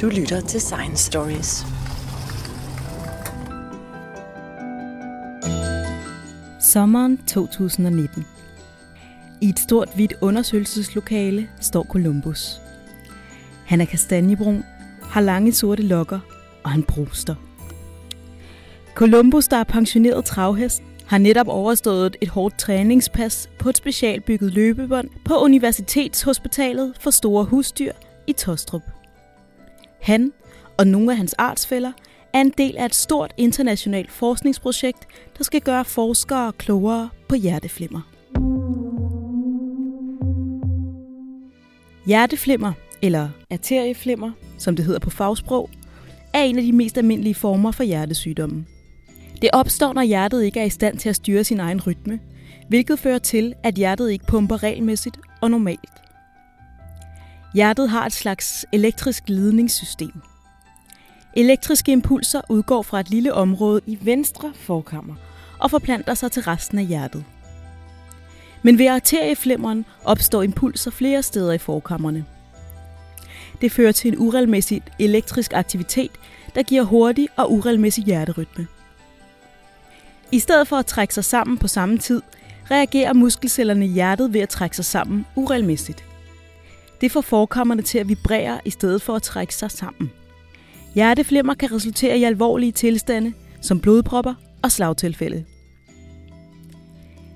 Du lytter til Science Stories. Sommeren 2019. I et stort hvidt undersøgelseslokale står Columbus. Han er kastanjebrun, har lange sorte lokker og han bruster. Columbus, der er pensioneret travhest, har netop overstået et hårdt træningspas på et specialbygget løbebånd på Universitetshospitalet for Store Husdyr i Tostrup. Han og nogle af hans artsfælder er en del af et stort internationalt forskningsprojekt, der skal gøre forskere klogere på hjerteflimmer. Hjerteflimmer, eller arterieflimmer, som det hedder på fagsprog, er en af de mest almindelige former for hjertesygdomme. Det opstår, når hjertet ikke er i stand til at styre sin egen rytme, hvilket fører til, at hjertet ikke pumper regelmæssigt og normalt. Hjertet har et slags elektrisk ledningssystem. Elektriske impulser udgår fra et lille område i venstre forkammer og forplanter sig til resten af hjertet. Men ved arterieflimmeren opstår impulser flere steder i forkammerne. Det fører til en uregelmæssig elektrisk aktivitet, der giver hurtig og uregelmæssig hjerterytme. I stedet for at trække sig sammen på samme tid, reagerer muskelcellerne i hjertet ved at trække sig sammen uregelmæssigt. Det får forkammerne til at vibrere i stedet for at trække sig sammen. Hjerteflimmer kan resultere i alvorlige tilstande, som blodpropper og slagtilfælde.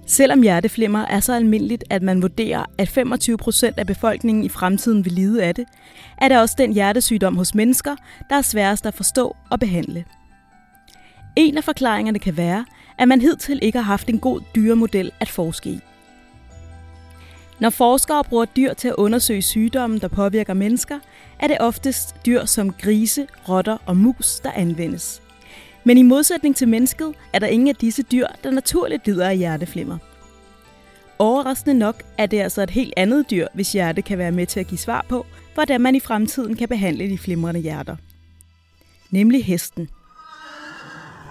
Selvom hjerteflimmer er så almindeligt, at man vurderer, at 25% af befolkningen i fremtiden vil lide af det, er det også den hjertesygdom hos mennesker, der er sværest at forstå og behandle. En af forklaringerne kan være, at man hidtil ikke har haft en god dyremodel at forske i. Når forskere bruger dyr til at undersøge sygdomme, der påvirker mennesker, er det oftest dyr som grise, rotter og mus, der anvendes. Men i modsætning til mennesket er der ingen af disse dyr, der naturligt lider af hjerteflimmer. Overraskende nok er det altså et helt andet dyr, hvis hjerte kan være med til at give svar på, hvordan man i fremtiden kan behandle de flimrende hjerter. Nemlig hesten.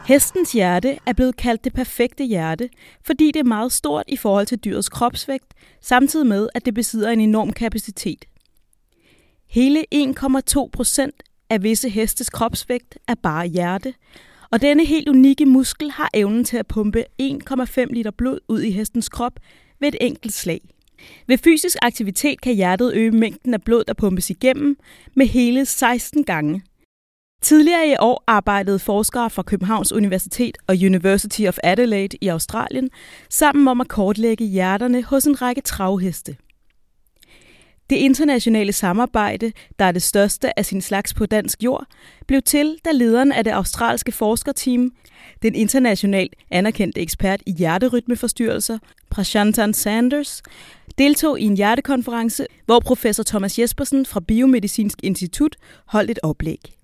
Hestens hjerte er blevet kaldt det perfekte hjerte, fordi det er meget stort i forhold til dyrets kropsvægt, samtidig med, at det besidder en enorm kapacitet. Hele 1,2 procent af visse hestes kropsvægt er bare hjerte, og denne helt unikke muskel har evnen til at pumpe 1,5 liter blod ud i hestens krop ved et enkelt slag. Ved fysisk aktivitet kan hjertet øge mængden af blod, der pumpes igennem, med hele 16 gange. Tidligere i år arbejdede forskere fra Københavns Universitet og University of Adelaide i Australien sammen om at kortlægge hjerterne hos en række travheste. Det internationale samarbejde, der er det største af sin slags på dansk jord, blev til, da lederen af det australske forskerteam, den internationalt anerkendte ekspert i hjerterytmeforstyrrelser, Prashantan Sanders, deltog i en hjertekonference, hvor professor Thomas Jespersen fra Biomedicinsk Institut holdt et oplæg.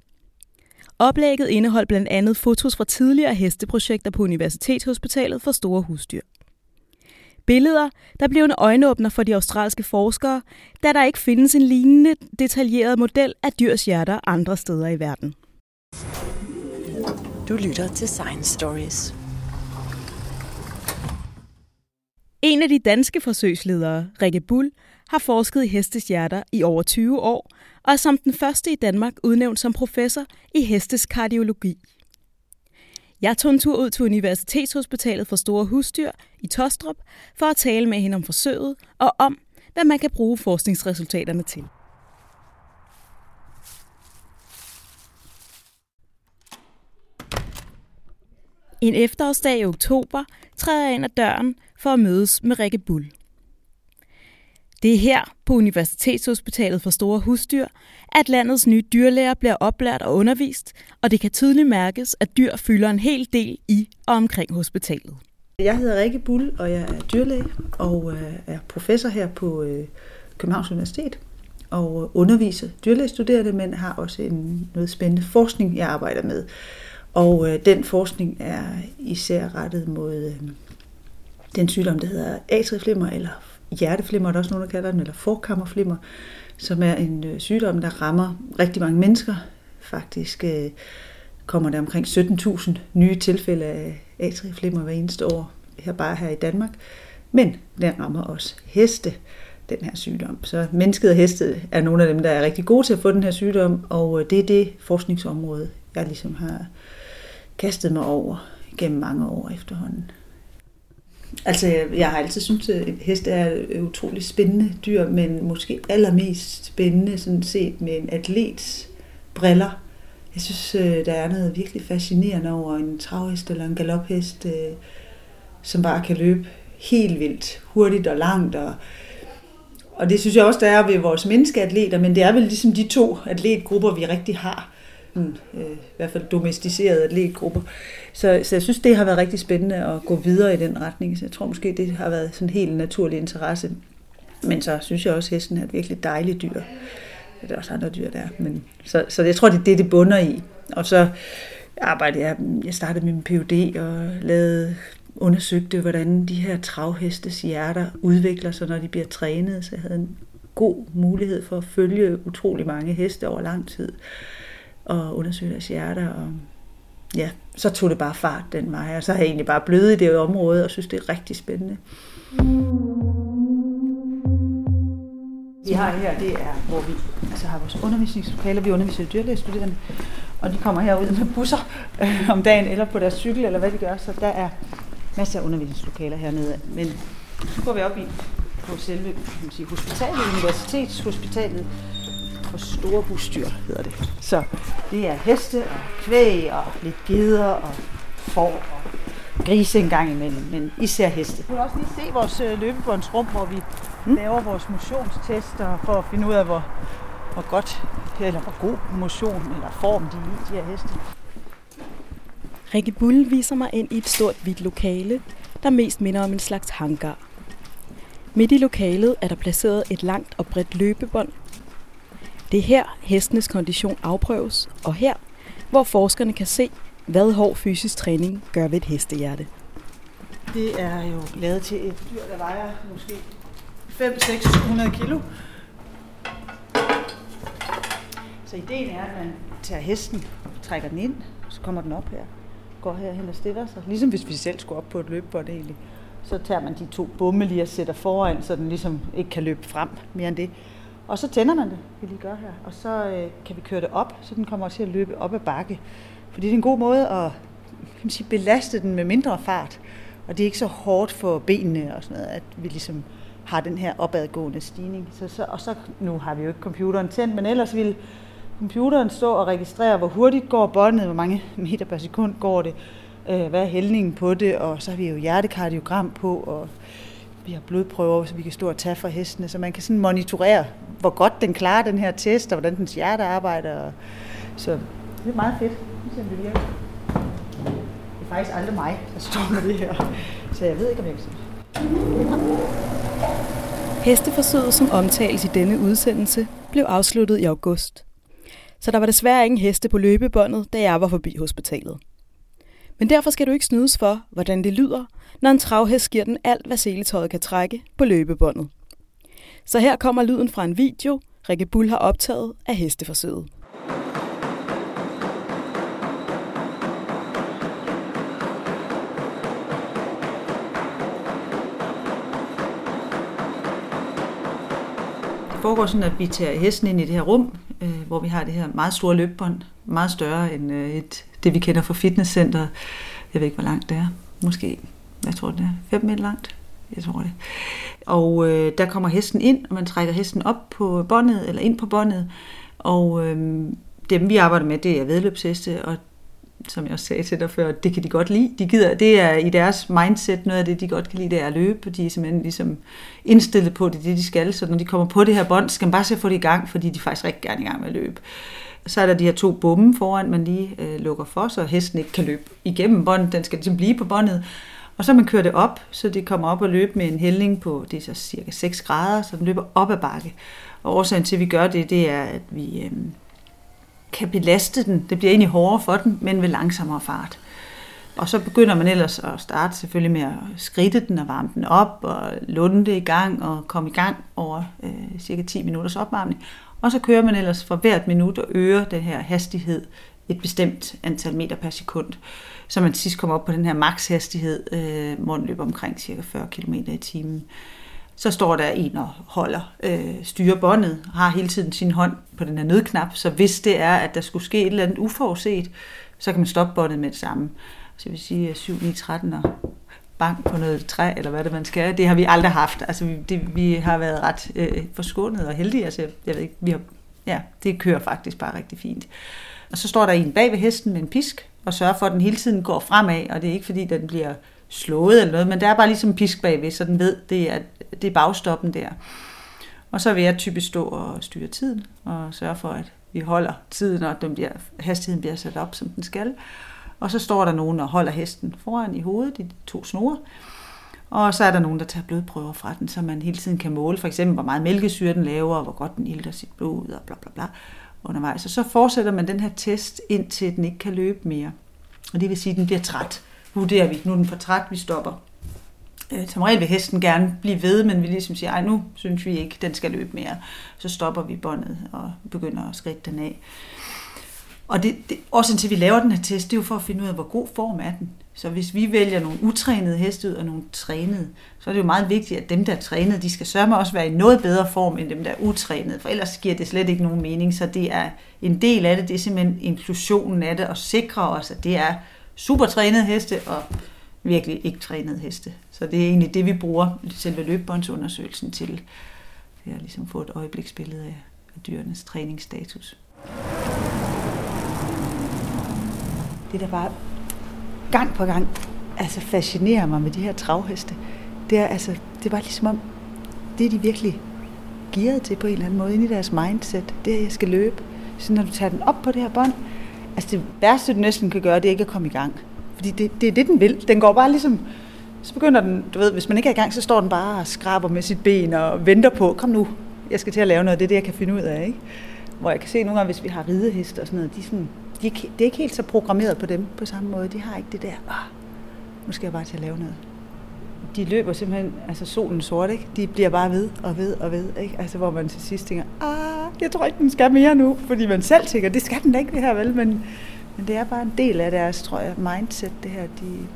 Oplægget indeholdt blandt andet fotos fra tidligere hesteprojekter på Universitetshospitalet for store husdyr. Billeder, der blev en øjenåbner for de australske forskere, da der ikke findes en lignende detaljeret model af dyrs hjerter andre steder i verden. Du lytter til Science Stories. En af de danske forsøgsledere, Rikke Bull, har forsket i hestes hjerter i over 20 år, og er som den første i Danmark udnævnt som professor i hestes kardiologi. Jeg tog en tur ud til Universitetshospitalet for Store Husdyr i Tostrup for at tale med hende om forsøget og om, hvad man kan bruge forskningsresultaterne til. En efterårsdag i oktober træder jeg ind ad døren for at mødes med Rikke Bull. Det er her på Universitetshospitalet for Store Husdyr, at landets nye dyrlæger bliver oplært og undervist, og det kan tydeligt mærkes, at dyr fylder en hel del i og omkring hospitalet. Jeg hedder Rikke Bull, og jeg er dyrlæge og øh, er professor her på øh, Københavns Universitet og underviser dyrlægestuderende, men har også en noget spændende forskning, jeg arbejder med. Og øh, den forskning er især rettet mod den sygdom, der hedder atrieflimmer eller hjerteflimmer, er der også nogen, der kalder den, eller forkammerflimmer, som er en øh, sygdom, der rammer rigtig mange mennesker. Faktisk øh, kommer der omkring 17.000 nye tilfælde af atrieflimmer hver eneste år, her bare her i Danmark. Men den rammer også heste. den her sygdom. Så mennesket og hestet er nogle af dem, der er rigtig gode til at få den her sygdom, og øh, det er det forskningsområde, jeg ligesom har kastet mig over gennem mange år efterhånden. Altså, jeg har altid syntes, at heste er et utroligt spændende dyr, men måske allermest spændende sådan set med en atlets briller. Jeg synes, øh, der er noget virkelig fascinerende over en travhest eller en galophest, øh, som bare kan løbe helt vildt hurtigt og langt. Og, og det synes jeg også, der er ved vores menneskeatleter, men det er vel ligesom de to atletgrupper, vi rigtig har. Hmm, øh, I hvert fald domesticerede atletgrupper. Så, så jeg synes, det har været rigtig spændende at gå videre i den retning. Så jeg tror måske, det har været sådan en helt naturlig interesse. Men så synes jeg også, at hesten er et virkelig dejligt dyr. Det er også andre dyr der. Men, så, så jeg tror, det er det, det bunder i. Og så arbejdede jeg, jeg startede min PhD og lavede undersøgte, hvordan de her travhestes hjerter udvikler sig, når de bliver trænet. Så jeg havde en god mulighed for at følge utrolig mange heste over lang tid og undersøge deres hjerter. Og ja, så tog det bare fart den vej, og så har jeg egentlig bare blødet i det område og synes, det er rigtig spændende. Vi har her, det er, hvor vi altså har vores undervisningslokaler. Vi underviser dyrlægestuderende, og de kommer herud med busser øh, om dagen, eller på deres cykel, eller hvad de gør. Så der er masser af undervisningslokaler hernede. Men så går vi op i på selve kan man sige, hospitalet, universitetshospitalet for store husdyr, hedder det. Så det er heste og kvæg og lidt geder og får og grise en gang imellem, men især heste. Du kan også lige se vores øh, løbebåndsrum, hvor vi mm. laver vores motionstester for at finde ud af, hvor, hvor godt eller hvor god motion eller form de er i, de her heste. Rikke Bull viser mig ind i et stort hvidt lokale, der mest minder om en slags hangar. Midt i lokalet er der placeret et langt og bredt løbebånd. Det er her hestenes kondition afprøves, og her, hvor forskerne kan se, hvad hård fysisk træning gør ved et hestehjerte. Det er jo lavet til et dyr, der vejer måske 5-600 kilo. Så ideen er, at man tager hesten, trækker den ind, så kommer den op her, går herhen og stiller sig. Ligesom hvis vi selv skulle op på et løbebånd egentlig. Så tager man de to bomme lige og sætter foran, så den ligesom ikke kan løbe frem mere end det. Og så tænder man det, vi lige gør her. Og så øh, kan vi køre det op, så den kommer til at løbe op ad bakke. Fordi det er en god måde at kan man sige, belaste den med mindre fart. Og det er ikke så hårdt for benene og sådan noget, at vi ligesom har den her opadgående stigning. Så, så, og så, nu har vi jo ikke computeren tændt, men ellers vil computeren stå og registrere, hvor hurtigt går båndet, hvor mange meter per sekund går det, øh, hvad er hældningen på det, og så har vi jo hjertekardiogram på, og vi har blodprøver, så vi kan stå og tage fra hestene, så man kan sådan monitorere, hvor godt den klarer den her test, og hvordan dens hjerte arbejder. Og, så det er meget fedt. Det virker. Det er faktisk aldrig mig, der står med det her, så jeg ved ikke, om jeg kan sige Hesteforsøget, som omtales i denne udsendelse, blev afsluttet i august. Så der var desværre ingen heste på løbebåndet, da jeg var forbi hospitalet. Men derfor skal du ikke snydes for, hvordan det lyder, når en travhest giver den alt, hvad seletøjet kan trække på løbebåndet. Så her kommer lyden fra en video, Rikke Bull har optaget af hesteforsøget. Det foregår sådan, at vi tager hesten ind i det her rum, øh, hvor vi har det her meget store løbbånd, meget større end øh, et, det, vi kender fra fitnesscenteret. Jeg ved ikke, hvor langt det er. Måske, jeg tror, det er 5 meter langt. Jeg tror det. Og øh, der kommer hesten ind, og man trækker hesten op på båndet, eller ind på båndet. Og øh, dem, vi arbejder med, det er vedløbsheste, og som jeg også sagde til dig før, det kan de godt lide. De gider, det er i deres mindset noget af det, de godt kan lide, det er at løbe. De er simpelthen ligesom indstillet på det, det de skal. Så når de kommer på det her bånd, skal man bare se at få det i gang, fordi de faktisk rigtig gerne i gang med at løbe. Så er der de her to bomme foran, man lige øh, lukker for, så hesten ikke kan løbe igennem båndet. Den skal ligesom blive på båndet. Og så man kører det op, så det kommer op og løbe med en hældning på, det er så cirka 6 grader, så den løber op ad bakke. Og årsagen til, at vi gør det, det er, at vi øh, kan belaste den. Det bliver egentlig hårdere for den, men ved langsommere fart. Og så begynder man ellers at starte selvfølgelig med at skridte den og varme den op og lunde det i gang og komme i gang over øh, cirka 10 minutters opvarmning. Og så kører man ellers for hvert minut og øger den her hastighed et bestemt antal meter per sekund, så man sidst kommer op på den her makshastighed, øh, hvor den løber omkring cirka 40 km i timen. så står der en og holder, øh, styrebåndet, har hele tiden sin hånd på den her nødknap, så hvis det er, at der skulle ske et eller andet uforudset, så kan man stoppe båndet med det samme. Så jeg vil sige 7, 9, 13 og bank på noget træ, eller hvad det man skal. Det har vi aldrig haft. Altså, vi, det, vi har været ret øh, forskånet og heldige. Altså, jeg, ved ikke, vi har, ja, det kører faktisk bare rigtig fint. Og så står der en bag ved hesten med en pisk, og sørger for, at den hele tiden går fremad, og det er ikke fordi, den bliver slået eller noget, men der er bare ligesom en pisk bagved, så den ved, det er, det er bagstoppen der. Og så vil jeg typisk stå og styre tiden, og sørge for, at vi holder tiden, og den bliver, hastigheden bliver sat op, som den skal. Og så står der nogen og holder hesten foran i hovedet, de to snore. Og så er der nogen, der tager blodprøver fra den, så man hele tiden kan måle, for eksempel hvor meget mælkesyre den laver, og hvor godt den ilter sit blod, og bla bla bla undervejs. Og så fortsætter man den her test, indtil den ikke kan løbe mere. Og det vil sige, at den bliver træt. Vurderer vi, nu er den for træt, vi stopper. Øh, som regel vil hesten gerne blive ved, men vi ligesom siger, ej nu synes vi ikke, den skal løbe mere. Så stopper vi båndet og begynder at skridte den af. Og det, det, også til vi laver den her test, det er jo for at finde ud af, hvor god form er den. Så hvis vi vælger nogle utrænede heste ud og nogle trænede, så er det jo meget vigtigt, at dem, der er trænede, de skal sørge mig også være i noget bedre form end dem, der er utrænede, for ellers giver det slet ikke nogen mening. Så det er en del af det, det er simpelthen inklusionen af det, og sikre os, at det er super trænede heste og virkelig ikke trænede heste. Så det er egentlig det, vi bruger selve løbebåndsundersøgelsen til. Det er ligesom få et øjebliksbillede af dyrenes træningsstatus. Det der bare gang på gang altså fascinerer mig med de her travheste, det er altså, det var ligesom om, det er de virkelig gearet til på en eller anden måde, ind i deres mindset, det er, jeg skal løbe. Så når du tager den op på det her bånd, altså det værste, du næsten kan gøre, det er ikke at komme i gang. Fordi det, det er det, den vil. Den går bare ligesom, så begynder den, du ved, hvis man ikke er i gang, så står den bare og skraber med sit ben og venter på, kom nu, jeg skal til at lave noget, det er det, jeg kan finde ud af, ikke? Hvor jeg kan se nogle gange, hvis vi har rideheste og sådan noget, de sådan, de, det er ikke helt så programmeret på dem på samme måde. De har ikke det der, ah, nu skal jeg bare til at lave noget. De løber simpelthen, altså solen sort, ikke? De bliver bare ved og ved og ved, ikke? Altså hvor man til sidst tænker, ah, jeg tror ikke, den skal mere nu. Fordi man selv tænker, det skal den da ikke det her, vel? Men, men det er bare en del af deres, tror jeg, mindset, det her. De,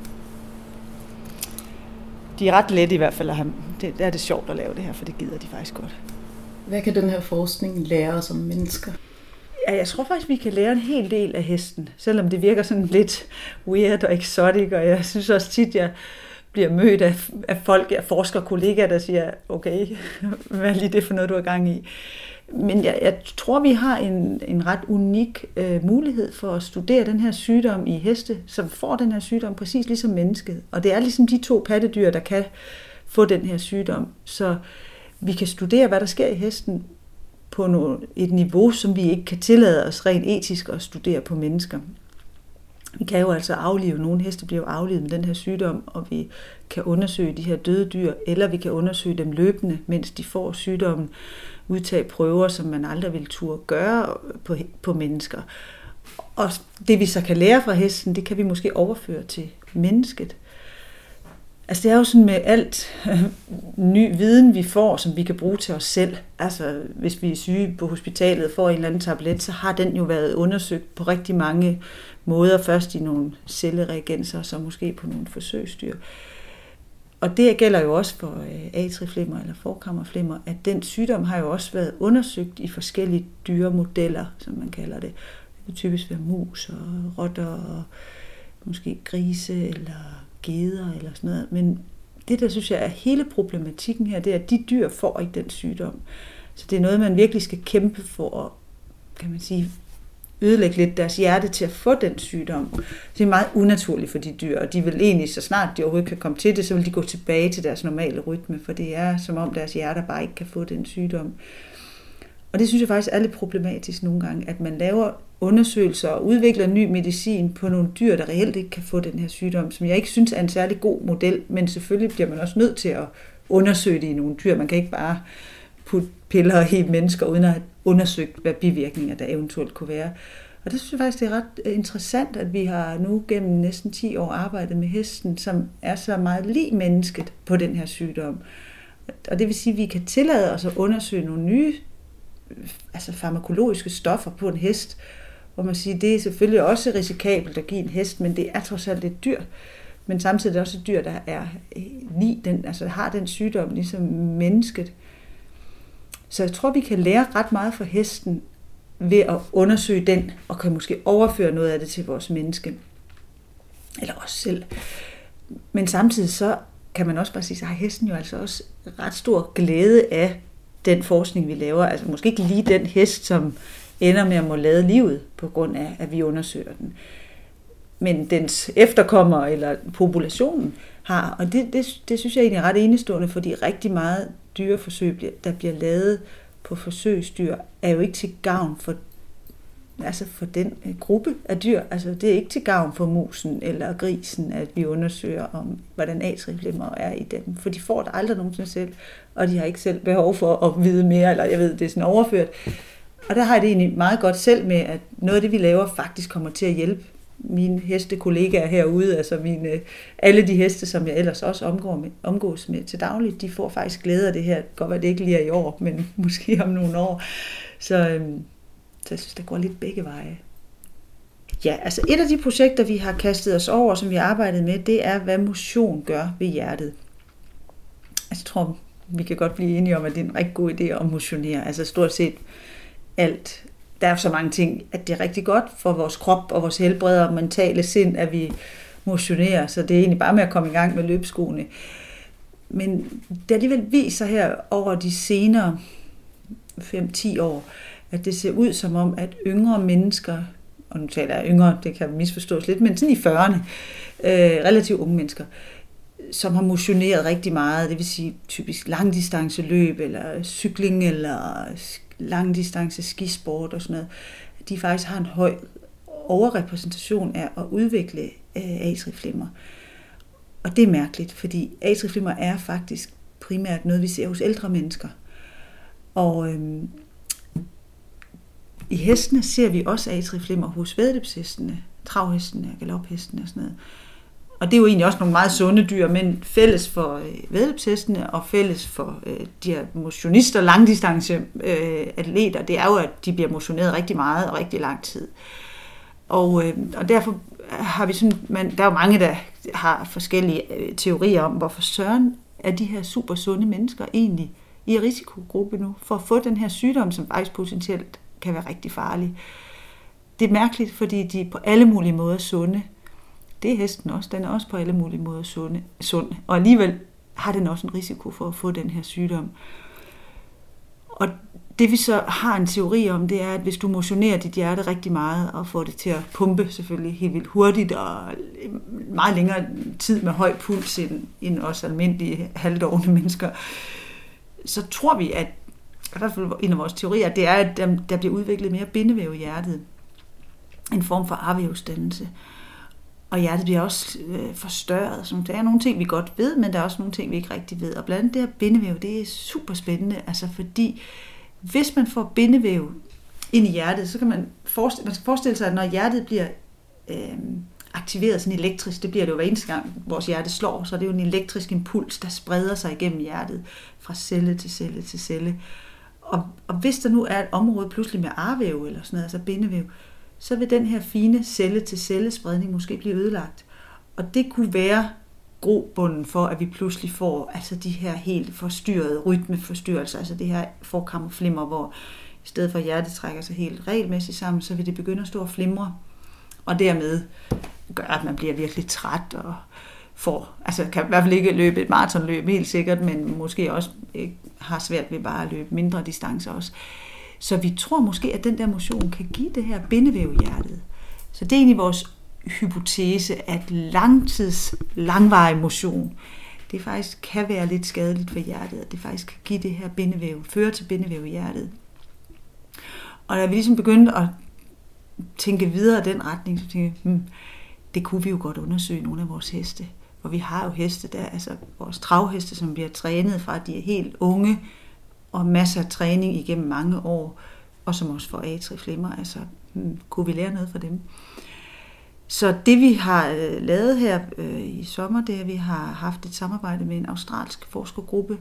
de er ret lette i hvert fald at have, det, det er det sjovt at lave det her, for det gider de faktisk godt. Hvad kan den her forskning lære os om mennesker? Ja, jeg tror faktisk, vi kan lære en hel del af hesten, selvom det virker sådan lidt weird og exotic, og jeg synes også tit, jeg bliver mødt af, af folk, af forskere kollegaer, der siger, okay, hvad er lige det for noget, du har gang i? Men jeg, jeg tror, vi har en, en ret unik øh, mulighed for at studere den her sygdom i heste, som får den her sygdom præcis ligesom mennesket. Og det er ligesom de to pattedyr, der kan få den her sygdom. Så vi kan studere, hvad der sker i hesten, på et niveau, som vi ikke kan tillade os rent etisk at studere på mennesker. Vi kan jo altså aflive, nogle heste bliver aflivet med den her sygdom, og vi kan undersøge de her døde dyr, eller vi kan undersøge dem løbende, mens de får sygdommen, udtage prøver, som man aldrig vil turde gøre på, på mennesker. Og det vi så kan lære fra hesten, det kan vi måske overføre til mennesket. Altså det er jo sådan med alt øh, ny viden, vi får, som vi kan bruge til os selv. Altså hvis vi er syge på hospitalet og får en eller anden tablet, så har den jo været undersøgt på rigtig mange måder. Først i nogle cellereagenser, så måske på nogle forsøgsdyr. Og det gælder jo også for øh, atriflimmer eller forkammerflimmer, at den sygdom har jo også været undersøgt i forskellige dyremodeller, som man kalder det. Det kan typisk være mus og rotter og måske grise eller geder eller sådan noget. Men det, der synes jeg er hele problematikken her, det er, at de dyr får ikke den sygdom. Så det er noget, man virkelig skal kæmpe for at, kan man sige, ødelægge lidt deres hjerte til at få den sygdom. Det er meget unaturligt for de dyr, og de vil egentlig, så snart de overhovedet kan komme til det, så vil de gå tilbage til deres normale rytme, for det er som om deres hjerter bare ikke kan få den sygdom. Og det synes jeg faktisk er lidt problematisk nogle gange, at man laver undersøgelser og udvikler ny medicin på nogle dyr, der reelt ikke kan få den her sygdom, som jeg ikke synes er en særlig god model, men selvfølgelig bliver man også nødt til at undersøge det i nogle dyr. Man kan ikke bare putte piller i mennesker, uden at have undersøgt, hvad bivirkninger der eventuelt kunne være. Og det synes jeg faktisk, det er ret øh, interessant, at vi har nu gennem næsten 10 år arbejdet med hesten, som er så meget lige mennesket på den her sygdom. Og det vil sige, at vi kan tillade os at undersøge nogle nye altså farmakologiske stoffer på en hest, hvor man siger, det er selvfølgelig også risikabelt at give en hest, men det er trods alt et dyr. men samtidig er det også et dyr, der er lige den, altså har den sygdom, ligesom mennesket. Så jeg tror, vi kan lære ret meget fra hesten ved at undersøge den, og kan måske overføre noget af det til vores menneske. Eller os selv. Men samtidig så kan man også bare sige, så har hesten jo altså også ret stor glæde af den forskning, vi laver. Altså måske ikke lige den hest, som ender med at må lade livet på grund af, at vi undersøger den. Men dens efterkommer eller populationen har, og det, det, det synes jeg egentlig er ret enestående, fordi rigtig meget dyreforsøg, der bliver lavet på forsøgsdyr, er jo ikke til gavn for altså for den øh, gruppe af dyr. Altså det er ikke til gavn for musen eller grisen, at vi undersøger om, hvordan atrieflimmer er i dem. For de får det aldrig nogensinde selv, og de har ikke selv behov for at vide mere, eller jeg ved, det er sådan overført. Og der har jeg det egentlig meget godt selv med, at noget af det, vi laver, faktisk kommer til at hjælpe mine hestekollegaer herude, altså mine, øh, alle de heste, som jeg ellers også omgår med, omgås med til dagligt, de får faktisk glæde af det her. Det godt være, det ikke lige er i år, men måske om nogle år. Så, øhm, så jeg synes, det går lidt begge veje. Ja, altså et af de projekter, vi har kastet os over, som vi har arbejdet med, det er, hvad motion gør ved hjertet. Altså, jeg tror, vi kan godt blive enige om, at det er en rigtig god idé at motionere. Altså stort set alt. Der er så mange ting, at det er rigtig godt for vores krop og vores helbred og mentale sind, at vi motionerer. Så det er egentlig bare med at komme i gang med løbeskoene. Men det alligevel viser her over de senere 5-10 år, at det ser ud som om, at yngre mennesker, og nu taler jeg yngre, det kan misforstås lidt, men sådan i 40'erne, øh, relativt unge mennesker, som har motioneret rigtig meget, det vil sige typisk langdistanceløb, eller cykling, eller langdistance skisport og sådan noget, de faktisk har en høj overrepræsentation af at udvikle øh, atriflimmer. Og det er mærkeligt, fordi atriflimmer er faktisk primært noget, vi ser hos ældre mennesker. Og øhm, i hestene ser vi også atriflimmer hos vedløbshestene, travhestene og galophestene og sådan noget. Og det er jo egentlig også nogle meget sunde dyr, men fælles for øh, vedløbshestene og fælles for øh, de her motionister, langdistance øh, atleter, det er jo, at de bliver motioneret rigtig meget og rigtig lang tid. Og, øh, og derfor har vi sådan, man, der er jo mange, der har forskellige øh, teorier om, hvorfor søren er de her super sunde mennesker egentlig i risikogruppe nu, for at få den her sygdom, som faktisk potentielt kan være rigtig farlig. Det er mærkeligt, fordi de er på alle mulige måder sunde. Det er hesten også. Den er også på alle mulige måder sunde, sund. Og alligevel har den også en risiko for at få den her sygdom. Og det vi så har en teori om, det er, at hvis du motionerer dit hjerte rigtig meget og får det til at pumpe selvfølgelig helt vildt hurtigt og meget længere tid med høj puls end, end os almindelige halvdårne mennesker, så tror vi, at i hvert fald en af vores teorier, det er, at der bliver udviklet mere bindevæv i hjertet. En form for arvævsdannelse. Og hjertet bliver også øh, forstørret. Så der er nogle ting, vi godt ved, men der er også nogle ting, vi ikke rigtig ved. Og blandt andet det her bindevæv, det er super spændende, altså fordi hvis man får bindevæv ind i hjertet, så kan man forestille, man skal forestille sig, at når hjertet bliver øh, aktiveret sådan elektrisk, det bliver det jo hver eneste gang, vores hjerte slår, så det er jo en elektrisk impuls, der spreder sig igennem hjertet fra celle til celle til celle. Og, og hvis der nu er et område pludselig med arvæv eller sådan noget, altså bindevæv, så vil den her fine celle-til-cellespredning måske blive ødelagt. Og det kunne være grobunden for, at vi pludselig får altså de her helt forstyrrede rytmeforstyrrelser, altså det her forkammerflimmer, hvor i stedet for at hjertet trækker sig helt regelmæssigt sammen, så vil det begynde at stå og flimre, og dermed gør, at man bliver virkelig træt og får, altså kan i hvert fald ikke løbe et maratonløb helt sikkert, men måske også ikke har svært ved bare at løbe mindre distancer også. Så vi tror måske, at den der motion kan give det her bindevæv i hjertet. Så det er egentlig vores hypotese, at langtids, langvarig motion, det faktisk kan være lidt skadeligt for hjertet, at det faktisk kan give det her bindevæv, føre til bindevæv i hjertet. Og da vi ligesom begyndte at tænke videre i den retning, så tænkte jeg, hmm, det kunne vi jo godt undersøge nogle af vores heste. Og vi har jo heste der, altså vores travheste, som bliver trænet fra, de er helt unge, og masser af træning igennem mange år, og som også får atriflimmer. Altså, hmm, kunne vi lære noget fra dem? Så det vi har øh, lavet her øh, i sommer, det er, at vi har haft et samarbejde med en australsk forskergruppe,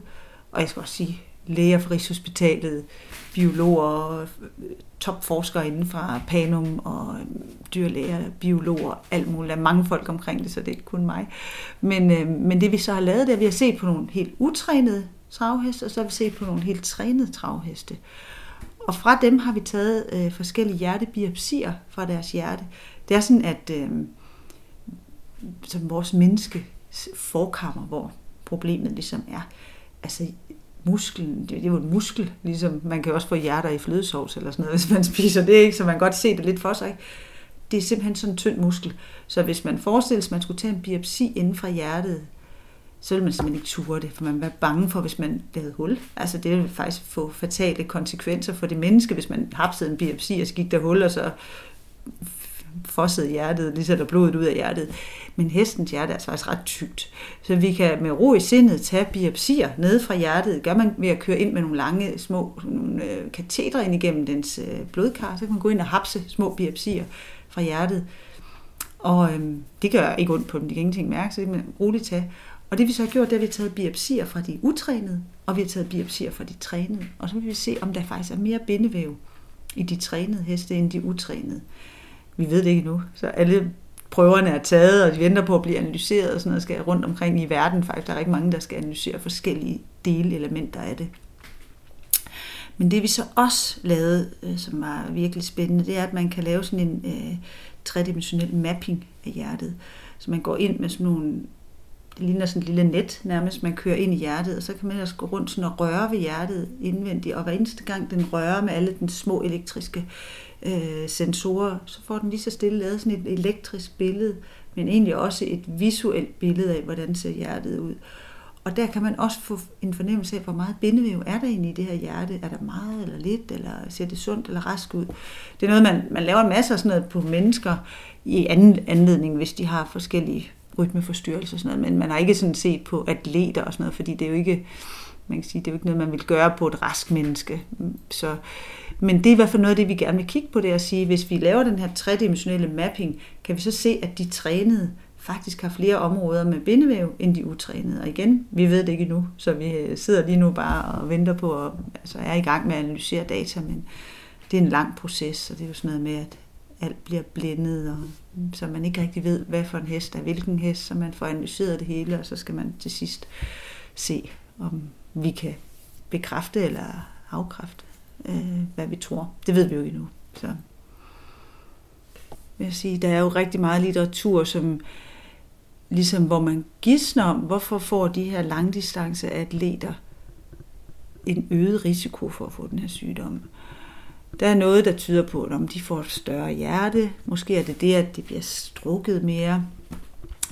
og jeg skal også sige læger fra Rigshospitalet, biologer, topforskere inden fra Panum og dyrlæger, biologer, alt muligt. Der er mange folk omkring det, så det er ikke kun mig. Men, øh, men det vi så har lavet, det er, at vi har set på nogle helt utrænede travheste, og så har vi set på nogle helt trænede travheste. Og fra dem har vi taget øh, forskellige hjertebiopsier fra deres hjerte. Det er sådan, at øh, som vores menneske forkammer, hvor problemet ligesom er. Altså musklen, det er jo en muskel, ligesom man kan også få hjerter i flødesovs eller sådan noget, hvis man spiser det, ikke? så man kan godt se det lidt for sig. Det er simpelthen sådan en tynd muskel. Så hvis man forestiller sig, at man skulle tage en biopsi inden fra hjertet, så vil man simpelthen ikke ture det, for man var være bange for, hvis man lavede hul. Altså det ville faktisk få fatale konsekvenser for det menneske, hvis man hapsede en biopsi og så gik der hul, og så fossede hjertet, lige så der blodet ud af hjertet. Men hestens hjerte er altså faktisk ret tykt. Så vi kan med ro i sindet tage biopsier ned fra hjertet. Gør man ved at køre ind med nogle lange små nogle, øh, katetre ind igennem dens øh, blodkar, så kan man gå ind og hapse små biopsier fra hjertet. Og øhm, det gør ikke ondt på dem, de kan ingenting mærke, så det kan man roligt tage. Og det vi så har gjort, det er, at vi har taget biopsier fra de utrænede, og vi har taget biopsier fra de trænede. Og så vil vi se, om der faktisk er mere bindevæv i de trænede heste end de utrænede. Vi ved det ikke nu, så alle prøverne er taget, og de venter på at blive analyseret og sådan noget, skal rundt omkring i verden. Faktisk der er rigtig mange, der skal analysere forskellige delelementer af det. Men det vi så også lavede, øh, som var virkelig spændende, det er, at man kan lave sådan en øh, tredimensionel mapping af hjertet. Så man går ind med sådan nogle det ligner sådan et lille net nærmest, man kører ind i hjertet, og så kan man også gå rundt sådan og røre ved hjertet indvendigt, og hver eneste gang den rører med alle den små elektriske øh, sensorer, så får den lige så stille lavet sådan et elektrisk billede, men egentlig også et visuelt billede af, hvordan ser hjertet ud. Og der kan man også få en fornemmelse af, hvor meget bindevæv er der egentlig i det her hjerte. Er der meget eller lidt, eller ser det sundt eller rask ud? Det er noget, man, man laver masser af sådan noget på mennesker i anden anledning, hvis de har forskellige rytmeforstyrrelser og sådan noget, men man har ikke sådan set på atleter og sådan noget, fordi det er jo ikke, man kan sige, det er jo ikke noget, man vil gøre på et rask menneske. Så, men det er i hvert fald noget af det, vi gerne vil kigge på, det er at sige, hvis vi laver den her tredimensionelle mapping, kan vi så se, at de trænede faktisk har flere områder med bindevæv end de utrænede. Og igen, vi ved det ikke nu, så vi øh, sidder lige nu bare og venter på, at, altså er i gang med at analysere data, men det er en lang proces, og det er jo sådan noget med, at alt bliver blindet, og, så man ikke rigtig ved, hvad for en hest er hvilken hest, så man får analyseret det hele, og så skal man til sidst se, om vi kan bekræfte eller afkræfte, øh, hvad vi tror. Det ved vi jo ikke endnu. Så vil jeg sige, der er jo rigtig meget litteratur, som ligesom hvor man gidsner om, hvorfor får de her langdistanceatleter en øget risiko for at få den her sygdom. Der er noget, der tyder på, at om de får et større hjerte, måske er det det, at de bliver strukket mere.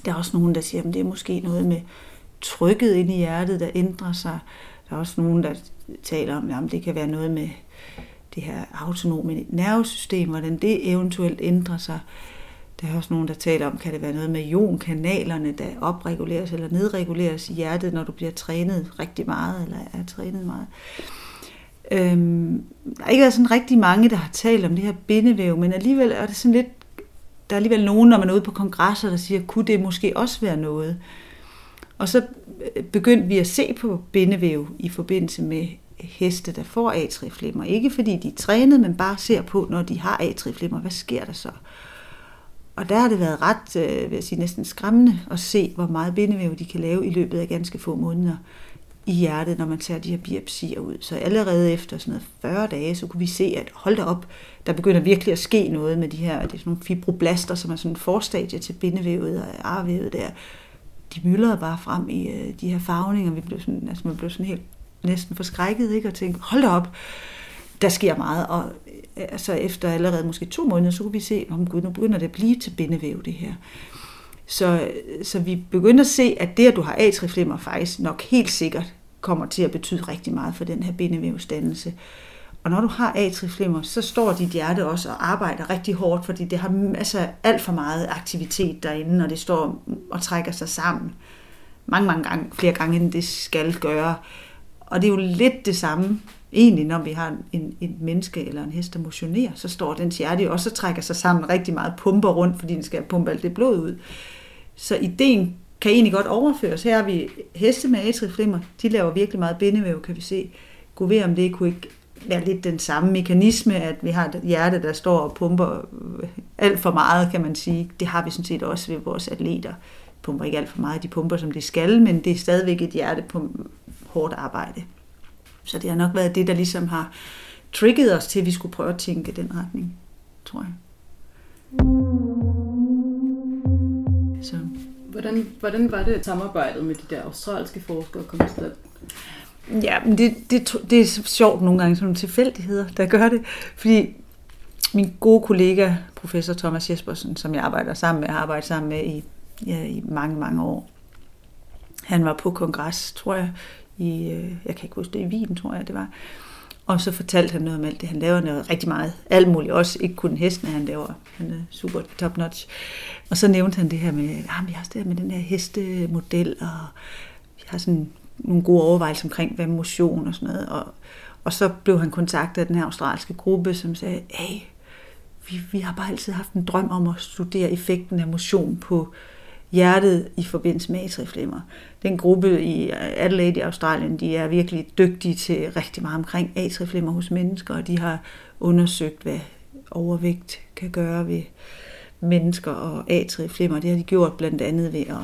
Der er også nogen, der siger, at det er måske noget med trykket ind i hjertet, der ændrer sig. Der er også nogen, der taler om, at det kan være noget med det her autonome nervesystem, hvordan det eventuelt ændrer sig. Der er også nogen, der taler om, kan det være noget med ionkanalerne, der opreguleres eller nedreguleres i hjertet, når du bliver trænet rigtig meget, eller er trænet meget. Øhm, der er ikke sådan rigtig mange, der har talt om det her bindevæv, men alligevel er det sådan lidt, der er alligevel nogen, når man er ude på kongresser, der siger, kunne det måske også være noget? Og så øh, begyndte vi at se på bindevæv i forbindelse med heste, der får atrieflimmer. Ikke fordi de er trænet, men bare ser på, når de har atrieflimmer, hvad sker der så? Og der har det været ret, øh, vil jeg sige, næsten skræmmende at se, hvor meget bindevæv de kan lave i løbet af ganske få måneder i hjertet, når man tager de her biopsier ud. Så allerede efter sådan noget 40 dage, så kunne vi se, at hold da op, der begynder virkelig at ske noget med de her, det er sådan nogle fibroblaster, som er sådan en forstadie til bindevævet og arvævet der. De myldrede bare frem i øh, de her farvninger. Vi blev sådan, altså man blev sådan helt næsten forskrækket, ikke? Og tænkte, hold da op, der sker meget. Og øh, altså efter allerede måske to måneder, så kunne vi se, om gud, nu begynder det at blive til bindevæv, det her. Så, øh, så vi begynder at se, at det, at du har atriflimmer, faktisk nok helt sikkert kommer til at betyde rigtig meget for den her bindevævsdannelse. Og når du har atrieflimmer, så står dit hjerte også og arbejder rigtig hårdt, fordi det har masser alt for meget aktivitet derinde, og det står og trækker sig sammen mange, mange gange, flere gange, end det skal gøre. Og det er jo lidt det samme, egentlig, når vi har en, en menneske eller en hest, der motionerer, så står den hjerte også og trækker sig sammen rigtig meget, pumper rundt, fordi den skal pumpe alt det blod ud. Så ideen kan egentlig godt overføres. Her har vi heste med atrieflimmer, de laver virkelig meget bindevæv, kan vi se. Gå ved, om det kunne ikke ja, lidt den samme mekanisme, at vi har et hjerte, der står og pumper øh, alt for meget, kan man sige. Det har vi sådan set også ved vores atleter. De pumper ikke alt for meget, de pumper som de skal, men det er stadigvæk et hjerte på hårdt arbejde. Så det har nok været det, der ligesom har trigget os til, at vi skulle prøve at tænke den retning, tror jeg. Så. Hvordan, hvordan var det samarbejdet med de der australske forskere kom til? Ja, men det, det, det er sjovt nogle gange, sådan nogle tilfældigheder, der gør det. Fordi min gode kollega, professor Thomas Jespersen, som jeg arbejder sammen med, har arbejdet sammen med i, ja, i mange, mange år. Han var på kongres, tror jeg, i, øh, jeg kan ikke huske det, i Wien, tror jeg det var. Og så fortalte han noget om alt det. Han laver noget rigtig meget. Alt muligt. Også ikke kun hestene, han laver. Han er super top notch. Og så nævnte han det her med, ah, vi har også det her med den her hestemodel, og vi har sådan nogle gode overvejelser omkring, hvad motion og sådan noget. Og, og så blev han kontaktet af den her australske gruppe, som sagde, hey, vi, vi har bare altid haft en drøm om at studere effekten af motion på hjertet i forbindelse med atrieflimmer. Den gruppe i Adelaide i Australien, de er virkelig dygtige til rigtig meget omkring atrieflimmer hos mennesker, og de har undersøgt, hvad overvægt kan gøre ved mennesker og atrieflimmer. Det har de gjort blandt andet ved at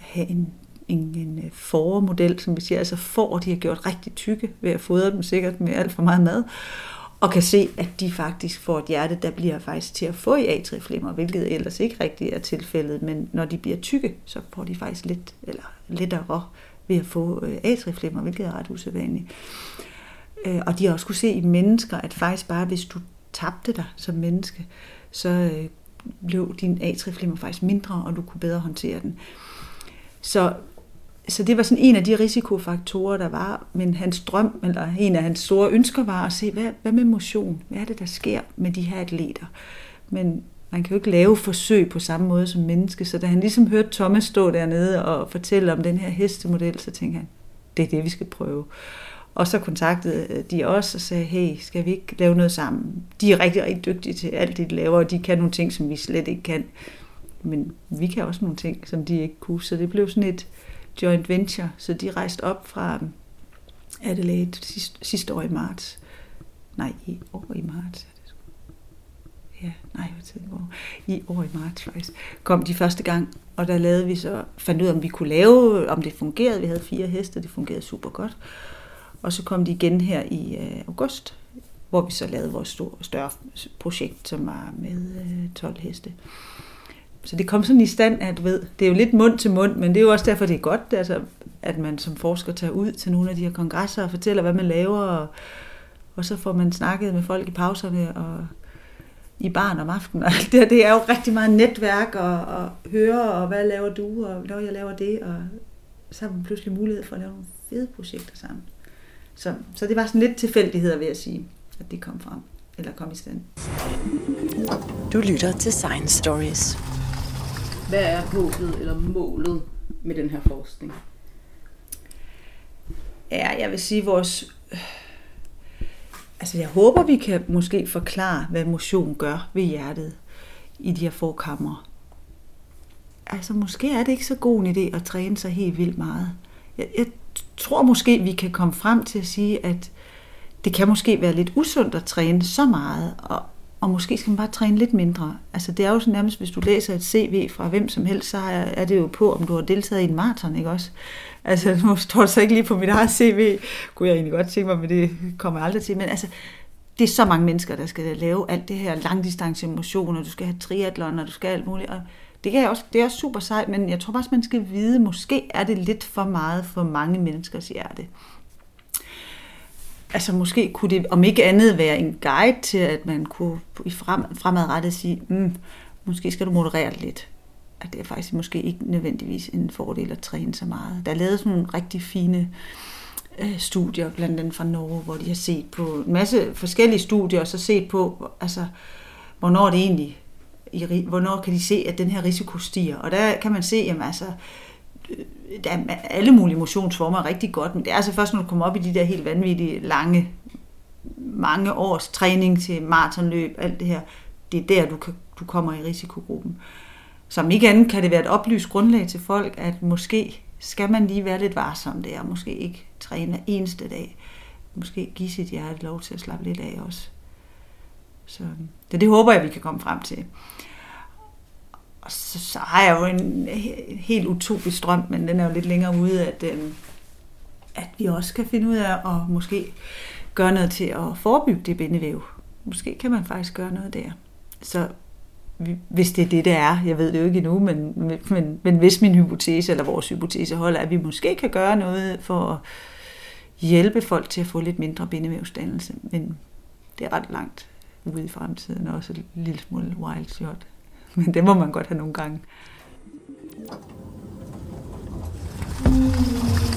have en en, en øh, forermodel, formodel, som vi siger, altså får, de har gjort rigtig tykke ved at fodre dem sikkert med alt for meget mad, og kan se, at de faktisk får et hjerte, der bliver faktisk til at få i atrieflimmer, hvilket ellers ikke rigtig er tilfældet, men når de bliver tykke, så får de faktisk lidt, eller lettere ved at få øh, atrieflimmer, hvilket er ret usædvanligt. Øh, og de har også kunne se i mennesker, at faktisk bare hvis du tabte dig som menneske, så blev din atrieflimmer faktisk mindre, og du kunne bedre håndtere den. Så så det var sådan en af de risikofaktorer, der var. Men hans drøm, eller en af hans store ønsker, var at se, hvad, hvad med motion? Hvad er det, der sker med de her atleter? Men man kan jo ikke lave forsøg på samme måde som menneske. Så da han ligesom hørte Thomas stå dernede og fortælle om den her hestemodel, så tænkte han, det er det, vi skal prøve. Og så kontaktede de os og sagde, hey, skal vi ikke lave noget sammen? De er rigtig, rigtig dygtige til alt det, de laver, og de kan nogle ting, som vi slet ikke kan. Men vi kan også nogle ting, som de ikke kunne. Så det blev sådan et, joint venture, så de rejste op fra Adelaide sidste, sidste år i marts. Nej, i år i marts. Ja, nej, hvad tid går. I år i marts faktisk. Kom de første gang, og der lavede vi så, fandt ud af, om vi kunne lave, om det fungerede. Vi havde fire heste, det fungerede super godt. Og så kom de igen her i øh, august, hvor vi så lavede vores store, større projekt, som var med øh, 12 heste. Så det kom sådan i stand, at du ved, det er jo lidt mund til mund, men det er jo også derfor, det er godt, altså, at man som forsker tager ud til nogle af de her kongresser og fortæller, hvad man laver, og, og så får man snakket med folk i pauserne og i barn om aftenen. Og det, det er jo rigtig meget netværk og, og høre, og hvad laver du, og når jeg laver det, og så har man pludselig mulighed for at lave nogle fede projekter sammen. Så, så det var sådan lidt tilfældigheder, vil jeg sige, at det kom frem, eller kom i stand. Du lytter til Science Stories. Hvad er håbet eller målet med den her forskning? Ja, jeg vil sige, vores... Altså, jeg håber, vi kan måske forklare, hvad motion gør ved hjertet i de her forkammer. Altså, måske er det ikke så god en idé at træne sig helt vildt meget. Jeg, jeg tror måske, vi kan komme frem til at sige, at det kan måske være lidt usundt at træne så meget, og, og måske skal man bare træne lidt mindre. Altså det er jo sådan nærmest, hvis du læser et CV fra hvem som helst, så er det jo på, om du har deltaget i en maraton, ikke også? Altså nu står det så ikke lige på mit eget CV, kunne jeg egentlig godt tænke mig, men det kommer jeg aldrig til. Men altså, det er så mange mennesker, der skal lave alt det her langdistance motion, og du skal have triathlon, og du skal alt muligt. Og det, kan jeg også, det er også super sejt, men jeg tror også, man skal vide, måske er det lidt for meget for mange menneskers hjerte altså måske kunne det om ikke andet være en guide til, at man kunne i frem, fremadrettet sige, mm, måske skal du moderere lidt. At det er faktisk måske ikke nødvendigvis en fordel at træne så meget. Der er lavet sådan nogle rigtig fine øh, studier, blandt andet fra Norge, hvor de har set på en masse forskellige studier, og så set på, altså, hvornår det egentlig, hvornår kan de se, at den her risiko stiger. Og der kan man se, jamen altså, der er alle mulige motionsformer er rigtig godt, men det er altså først, når du kommer op i de der helt vanvittige, lange, mange års træning til maratonløb, alt det her, det er der, du, kan, du kommer i risikogruppen. Som ikke andet kan det være et oplyst grundlag til folk, at måske skal man lige være lidt varsom der, måske ikke træne eneste dag. måske give sit hjerte lov til at slappe lidt af også. Så det, det håber jeg, vi kan komme frem til. Og så, så har jeg jo en helt utopisk drøm, men den er jo lidt længere ude, at, øh, at vi også kan finde ud af at måske gøre noget til at forebygge det bindevæv. Måske kan man faktisk gøre noget der. Så hvis det er det, det er, jeg ved det jo ikke endnu, men, men, men hvis min hypotese eller vores hypotese holder, at vi måske kan gøre noget for at hjælpe folk til at få lidt mindre bindevævsdannelse, men det er ret langt ude i fremtiden, og også en lille smule wild shot. Men det må man godt have nogle gange. Mm.